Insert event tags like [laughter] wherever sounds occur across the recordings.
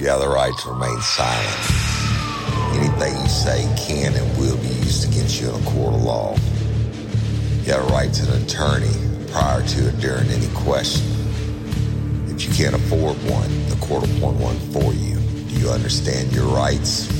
You have the right to remain silent. Anything you say can and will be used against you in a court of law. You have a right to an attorney prior to and during any question. If you can't afford one, the court will appoint one for you. Do you understand your rights?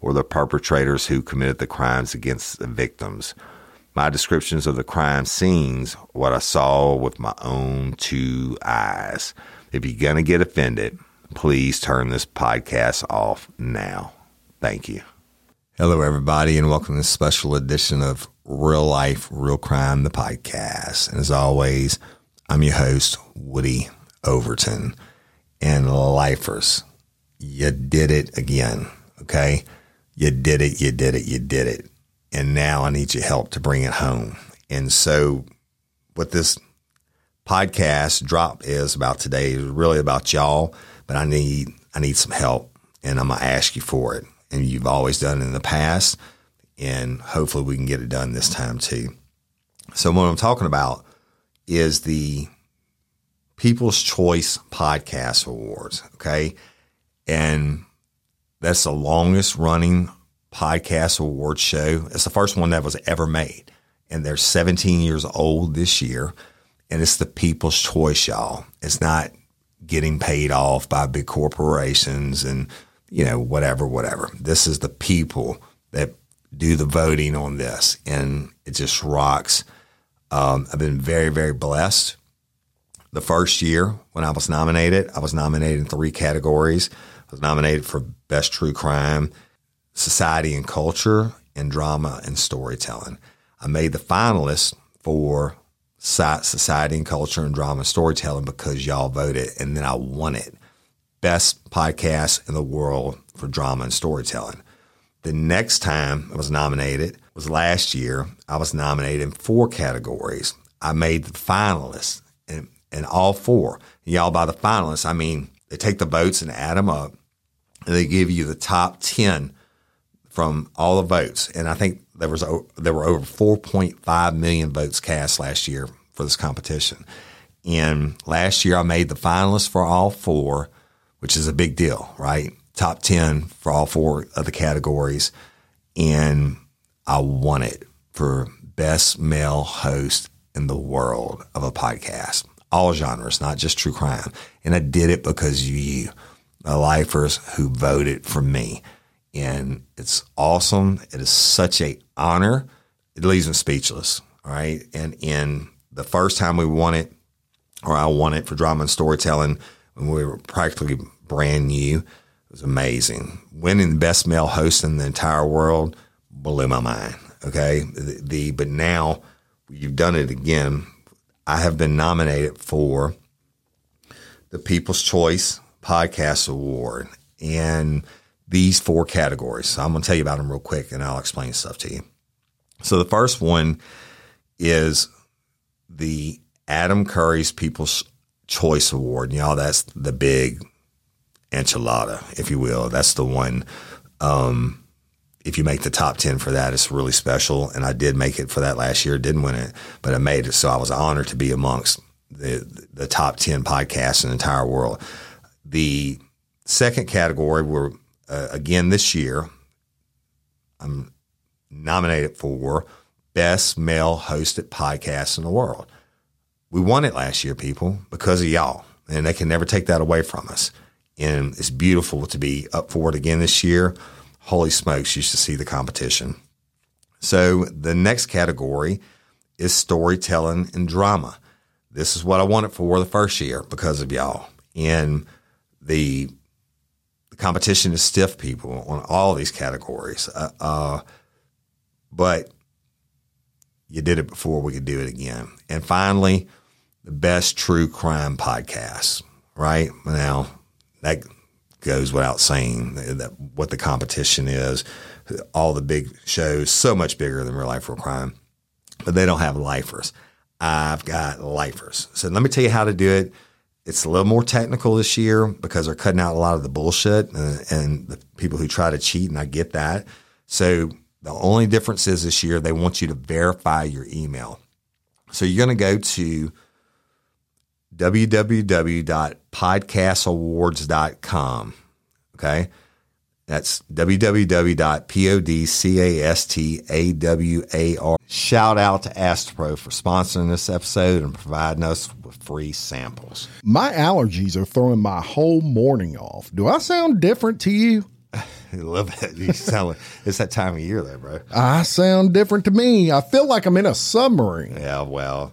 or the perpetrators who committed the crimes against the victims. My descriptions of the crime scenes, what I saw with my own two eyes. If you're going to get offended, please turn this podcast off now. Thank you. Hello, everybody, and welcome to this special edition of Real Life, Real Crime, the podcast. And as always, I'm your host, Woody Overton. And lifers, you did it again, okay? You did it, you did it, you did it. And now I need your help to bring it home. And so, what this podcast drop is about today is really about y'all, but I need I need some help, and I'm gonna ask you for it. And you've always done it in the past, and hopefully we can get it done this time too. So what I'm talking about is the People's Choice Podcast Awards. Okay, and that's the longest running podcast award show. It's the first one that was ever made. And they're 17 years old this year. And it's the people's choice, y'all. It's not getting paid off by big corporations and, you know, whatever, whatever. This is the people that do the voting on this. And it just rocks. Um, I've been very, very blessed. The first year when I was nominated, I was nominated in three categories. I was nominated for Best True Crime, Society and Culture, and Drama and Storytelling. I made the finalists for Society and Culture and Drama and Storytelling because y'all voted, and then I won it. Best podcast in the world for drama and storytelling. The next time I was nominated was last year. I was nominated in four categories. I made the finalists in, in all four. Y'all, by the finalists, I mean they take the votes and add them up, and they give you the top ten from all the votes. And I think there was there were over 4.5 million votes cast last year for this competition. And last year I made the finalists for all four, which is a big deal, right? Top 10 for all four of the categories. And I won it for best male host in the world of a podcast, all genres, not just true crime. And I did it because you, the lifers who voted for me. And it's awesome. It is such a honor. It leaves me speechless. All right. And in the first time we won it, or I won it for drama and storytelling when we were practically brand new, it was amazing. Winning the best male host in the entire world blew my mind. Okay. The, the but now you've done it again. I have been nominated for the People's Choice Podcast Award in these four categories. So I'm going to tell you about them real quick and I'll explain stuff to you. So the first one is the Adam Curry's People's Choice Award. And know, that's the big enchilada, if you will. That's the one. Um, if you make the top 10 for that, it's really special. And I did make it for that last year. Didn't win it, but I made it. So I was honored to be amongst the, the top 10 podcasts in the entire world. The second category were, uh, again, this year, I'm nominated for best male hosted podcast in the world. We won it last year, people, because of y'all, and they can never take that away from us. And it's beautiful to be up for it again this year holy smokes, you should see the competition. So the next category is storytelling and drama. This is what I wanted for the first year because of y'all. And the the competition is stiff, people, on all these categories. Uh, uh, but you did it before, we could do it again. And finally, the best true crime podcast. Right now, that goes without saying that what the competition is. All the big shows, so much bigger than Real Life Real Crime, but they don't have lifers. I've got lifers. So let me tell you how to do it. It's a little more technical this year because they're cutting out a lot of the bullshit and, and the people who try to cheat, and I get that. So the only difference is this year they want you to verify your email. So you're going to go to www.podcastawards.com. Okay. That's www.podcastawar. Shout out to Astepro for sponsoring this episode and providing us with free samples. My allergies are throwing my whole morning off. Do I sound different to you? I love it. You sound like it's that time of year, there, bro. I sound different to me. I feel like I'm in a submarine. Yeah, well,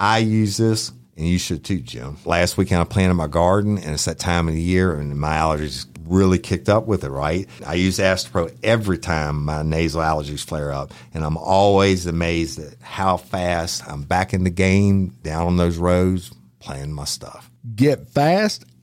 I use this, and you should too, Jim. Last weekend I planted my garden, and it's that time of the year, and my allergies really kicked up with it, right? I use Astepro every time my nasal allergies flare up, and I'm always amazed at how fast I'm back in the game, down on those roads, playing my stuff. Get fast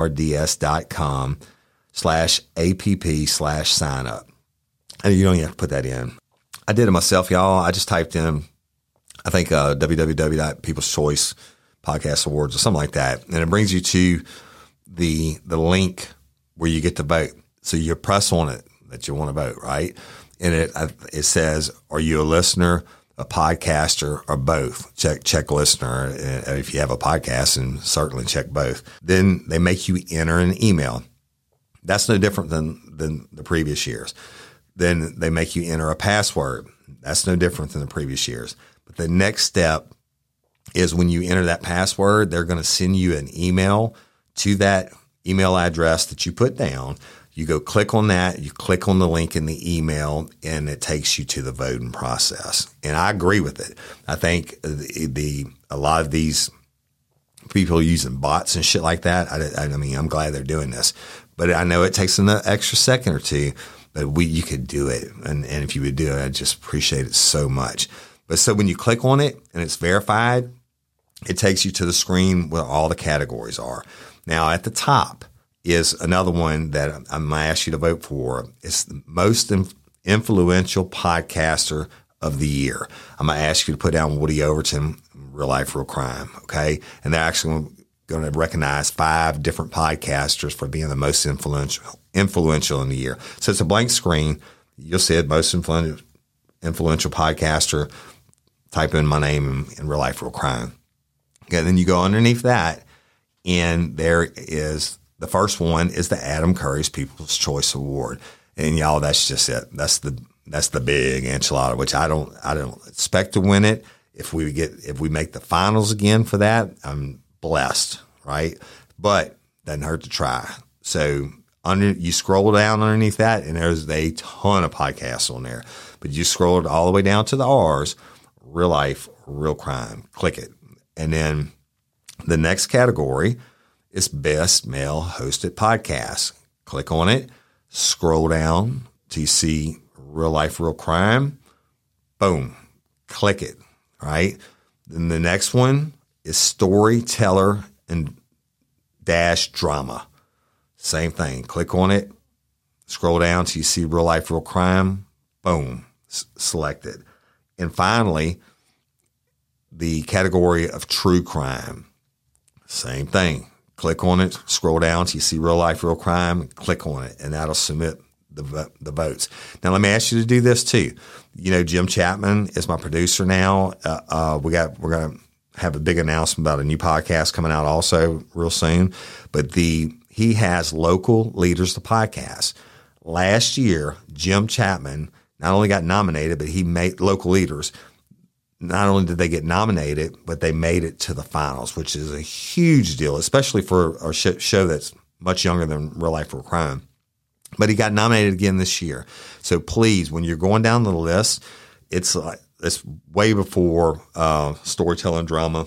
rds.com slash app slash sign up. And you don't even have to put that in. I did it myself, y'all. I just typed in, I think, uh, www.people's choice podcast awards or something like that. And it brings you to the, the link where you get to vote. So you press on it that you want to vote, right? And it, it says, are you a listener? A podcaster or both. Check check listener uh, if you have a podcast, and certainly check both. Then they make you enter an email. That's no different than than the previous years. Then they make you enter a password. That's no different than the previous years. But the next step is when you enter that password, they're going to send you an email to that email address that you put down you go click on that, you click on the link in the email, and it takes you to the voting process. And I agree with it. I think the, the a lot of these people using bots and shit like that. I, I mean, I'm glad they're doing this, but I know it takes an extra second or two. But we, you could do it, and, and if you would do it, I just appreciate it so much. But so when you click on it and it's verified, it takes you to the screen where all the categories are. Now at the top, is another one that I'm going to ask you to vote for. It's the most influential podcaster of the year. I'm going to ask you to put down Woody Overton, Real Life, Real Crime. Okay. And they're actually going to recognize five different podcasters for being the most influential, influential in the year. So it's a blank screen. You'll see it, most influential, influential podcaster. Type in my name in, in Real Life, Real Crime. Okay. Then you go underneath that and there is the first one is the Adam Curry's People's Choice Award, and y'all, that's just it. That's the that's the big enchilada, which I don't I don't expect to win it. If we get if we make the finals again for that, I'm blessed, right? But doesn't hurt to try. So under you scroll down underneath that, and there's a ton of podcasts on there. But you scroll it all the way down to the R's, real life, real crime. Click it, and then the next category it's Best Male Hosted Podcast. Click on it, scroll down to see Real Life, Real Crime. Boom, click it, right? Then the next one is Storyteller and Dash Drama. Same thing. Click on it, scroll down you see Real Life, Real Crime. Boom, S- select it. And finally, the category of True Crime. Same thing click on it, scroll down till you see real life, real crime, click on it, and that'll submit the the votes. Now, let me ask you to do this too. You know, Jim Chapman is my producer now. Uh, uh, we got we're gonna have a big announcement about a new podcast coming out also real soon. But the he has local leaders the podcast. Last year, Jim Chapman not only got nominated, but he made local leaders not only did they get nominated, but they made it to the finals, which is a huge deal, especially for a show that's much younger than Real Life Real Crime. But he got nominated again this year. So please, when you're going down the list, it's like it's way before uh, storytelling drama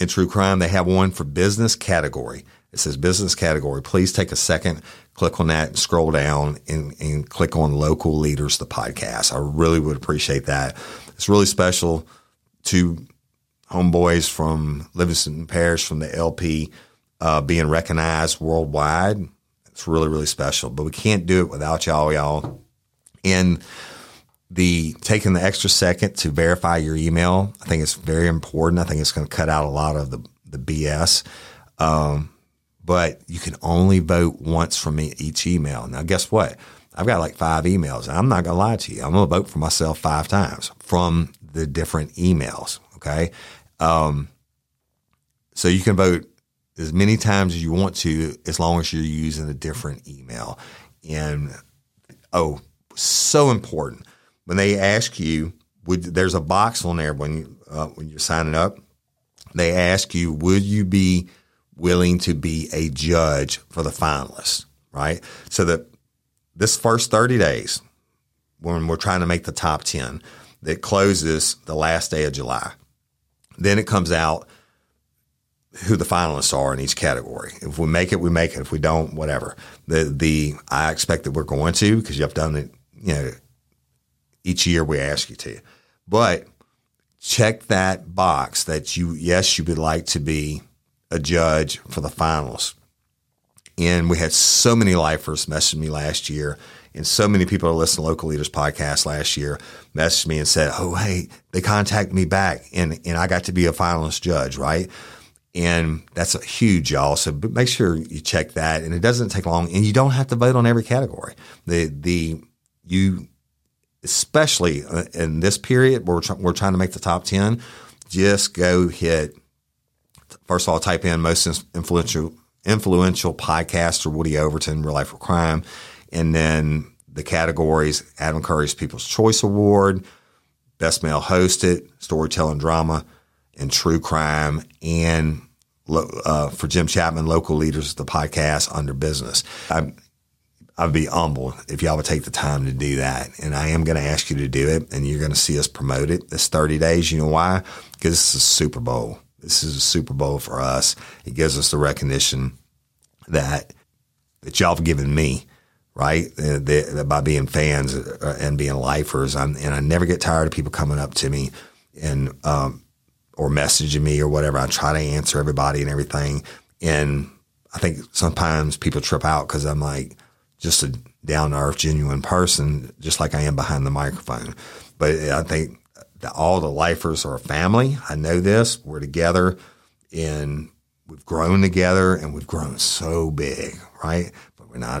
and true crime. They have one for business category. It says business category. Please take a second, click on that, scroll down, and, and click on local leaders, the podcast. I really would appreciate that it's really special to homeboys from Livingston Parish from the LP uh, being recognized worldwide. It's really, really special. But we can't do it without y'all, y'all. And the taking the extra second to verify your email, I think it's very important. I think it's going to cut out a lot of the, the BS. Um, but you can only vote once from each email. Now, guess what? I've got like five emails. I'm not going to lie to you. I'm going to vote for myself five times from the different emails. Okay. Um, so you can vote as many times as you want to, as long as you're using a different email. And oh, so important when they ask you, would there's a box on there when you, uh, when you're signing up. They ask you, would you be willing to be a judge for the finalists? Right. So that this first 30 days, when we're trying to make the top 10, that closes the last day of July. Then it comes out who the finalists are in each category. If we make it, we make it. If we don't, whatever. The the I expect that we're going to because you've done it. You know, each year we ask you to, but check that box that you yes you would like to be a judge for the finals. And we had so many lifers message me last year, and so many people who listened to Local Leaders podcast last year messaged me and said, "Oh, hey, they contacted me back, and and I got to be a finalist judge, right?" And that's a huge, y'all. So make sure you check that. And it doesn't take long, and you don't have to vote on every category. The the you especially uh, in this period where we're, we're trying to make the top ten, just go hit. First of all, type in most influential influential podcaster Woody Overton, Real Life for Crime, and then the categories: Adam Curry's People's Choice Award, Best Male Hosted, Storytelling Drama and true crime and uh, for Jim Chapman, local leaders, of the podcast under business. i I'd be humble if y'all would take the time to do that. And I am going to ask you to do it and you're going to see us promote it this 30 days. You know why? Because is a Super Bowl. This is a Super Bowl for us. It gives us the recognition that, that y'all have given me, right? Uh, by being fans uh, and being lifers. I'm, and I never get tired of people coming up to me and, um, or messaging me or whatever. I try to answer everybody and everything. And I think sometimes people trip out because I'm like just a down to earth, genuine person, just like I am behind the microphone. But I think all the lifers are a family. I know this. We're together and we've grown together and we've grown so big, right? But we're not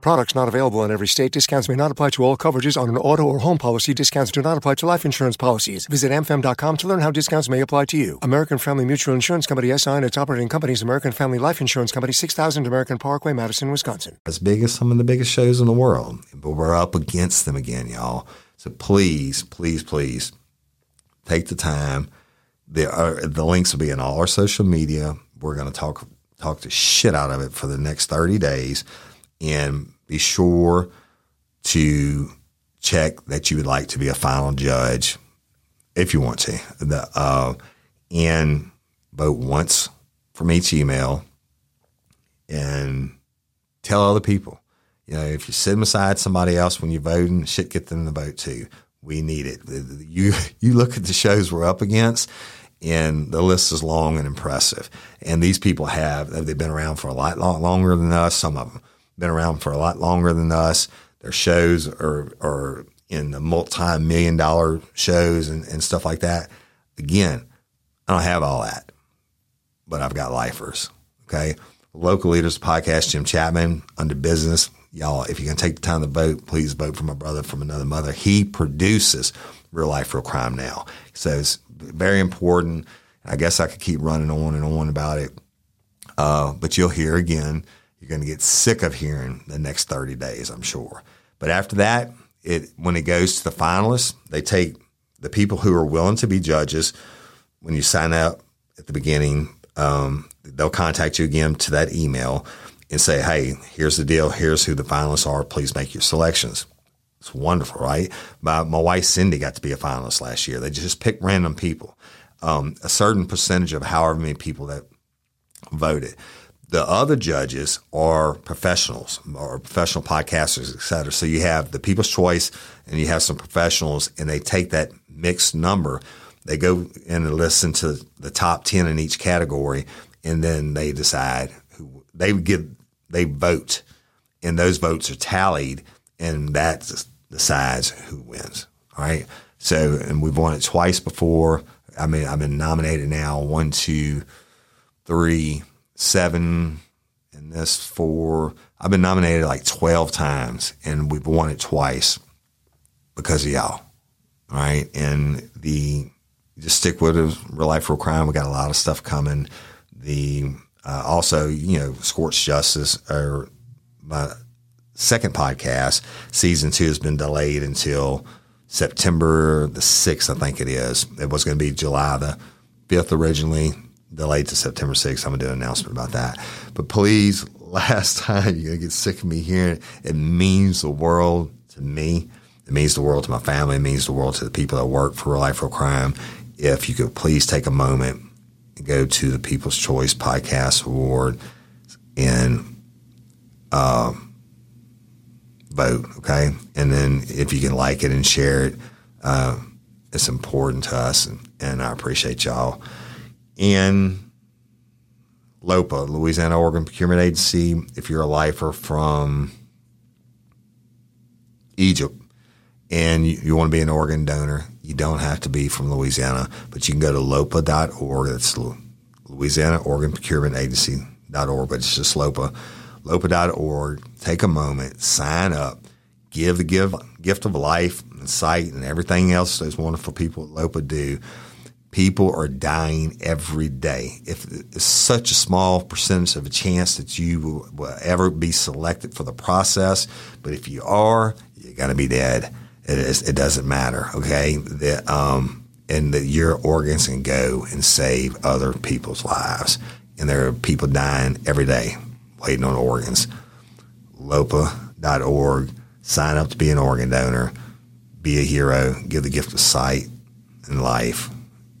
Products not available in every state. Discounts may not apply to all coverages on an auto or home policy. Discounts do not apply to life insurance policies. Visit amfam.com to learn how discounts may apply to you. American Family Mutual Insurance Company SI and its operating companies American Family Life Insurance Company 6000 American Parkway, Madison, Wisconsin. As big as some of the biggest shows in the world, but we're up against them again, y'all. So please, please, please take the time. The, uh, the links will be in all our social media. We're going to talk talk the shit out of it for the next 30 days and be sure to check that you would like to be a final judge if you want to. The, uh, and vote once from each email and tell other people. You know, if you sit beside somebody else when you're voting, shit, get them to vote too. We need it. You [laughs] you look at the shows we're up against, and the list is long and impressive. And these people have they've been around for a lot longer than us. Some of them been around for a lot longer than us. Their shows are, are in the multi million dollar shows and, and stuff like that. Again, I don't have all that, but I've got lifers. Okay. Local Leaders Podcast, Jim Chapman, under business. Y'all, if you're going to take the time to vote, please vote for my brother from another mother. He produces Real Life, Real Crime now. So it's very important. I guess I could keep running on and on about it. Uh, but you'll hear again you're going to get sick of hearing the next 30 days, I'm sure. But after that, it when it goes to the finalists, they take the people who are willing to be judges. When you sign up at the beginning, um, they'll contact you again to that email, and say, hey, here's the deal. Here's who the finalists are. Please make your selections. It's wonderful, right? My, my wife Cindy got to be a finalist last year. They just picked random people, um, a certain percentage of however many people that voted. The other judges are professionals or professional podcasters, et cetera. So you have the People's Choice and you have some professionals, and they take that mixed number. They go in and listen to the top 10 in each category, and then they decide who they give, they vote, and those votes are tallied, and that decides who wins. All right. So, and we've won it twice before. I mean, I've been nominated now one, two, three, seven, and this four. I've been nominated like 12 times and we've won it twice because of y'all. All right. And the, just stick with it. Real life, real crime. We got a lot of stuff coming. The, uh, also, you know, Scorched Justice or my second podcast, season two has been delayed until September the 6th, I think it is. It was going to be July the 5th originally delayed to September 6th. I'm going to do an announcement about that. But please, [laughs] last time, you're going to get sick of me hearing it. It means the world to me. It means the world to my family. It means the world to the people that work for Real Life Real Crime. If you could please take a moment and go to the People's Choice Podcast Award and uh, vote, okay? And then if you can like it and share it, uh, it's important to us, and, and I appreciate y'all in LOPA, Louisiana Organ Procurement Agency, if you're a lifer from Egypt and you, you want to be an organ donor, you don't have to be from Louisiana, but you can go to lopa.org. That's Louisiana Organ Procurement Agency.org, but it's just LOPA. LOPA.org. Take a moment, sign up, give the give, gift of life and sight and everything else those wonderful people at LOPA do people are dying every day. If it's such a small percentage of a chance that you will, will ever be selected for the process, but if you are, you're to be dead. It is. It doesn't matter. Okay. Um, and that your organs can go and save other people's lives. And there are people dying every day waiting on organs. LOPA.org. Sign up to be an organ donor. Be a hero. Give the gift of sight and life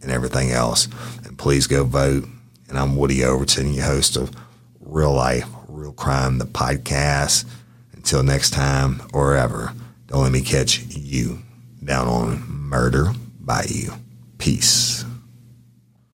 and everything else. And please go vote. And I'm Woody Overton, your host of Real Life, Real Crime, the podcast. Until next time or ever, don't let me catch you down on Murder Bayou. Peace.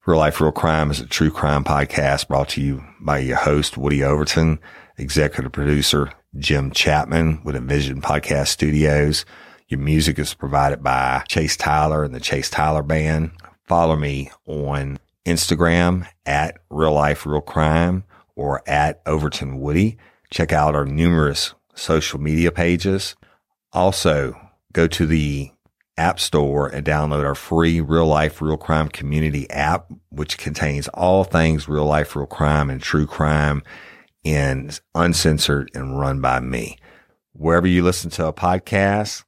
Real Life, Real Crime is a true crime podcast brought to you by your host, Woody Overton, executive producer, Jim Chapman with Envision Podcast Studios. Your music is provided by Chase Tyler and the Chase Tyler Band. Follow me on Instagram at Real Life Real Crime or at Overton Woody. Check out our numerous social media pages. Also, go to the App Store and download our free Real Life Real Crime community app, which contains all things real life, real crime and true crime and uncensored and run by me. Wherever you listen to a podcast,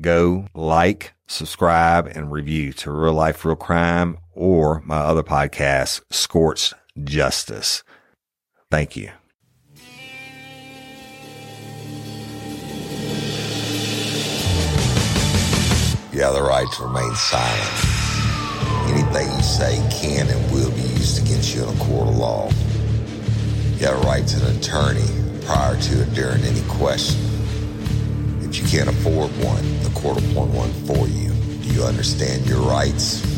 go like, subscribe, and review to Real Life, Real Crime or my other podcast, Scorched Justice. Thank you. You have the right to remain silent. Anything you say can and will be used against you in a court of law. You have a right to an attorney prior to or during any question. If you can't afford one, the court will appoint one for you. Do you understand your rights?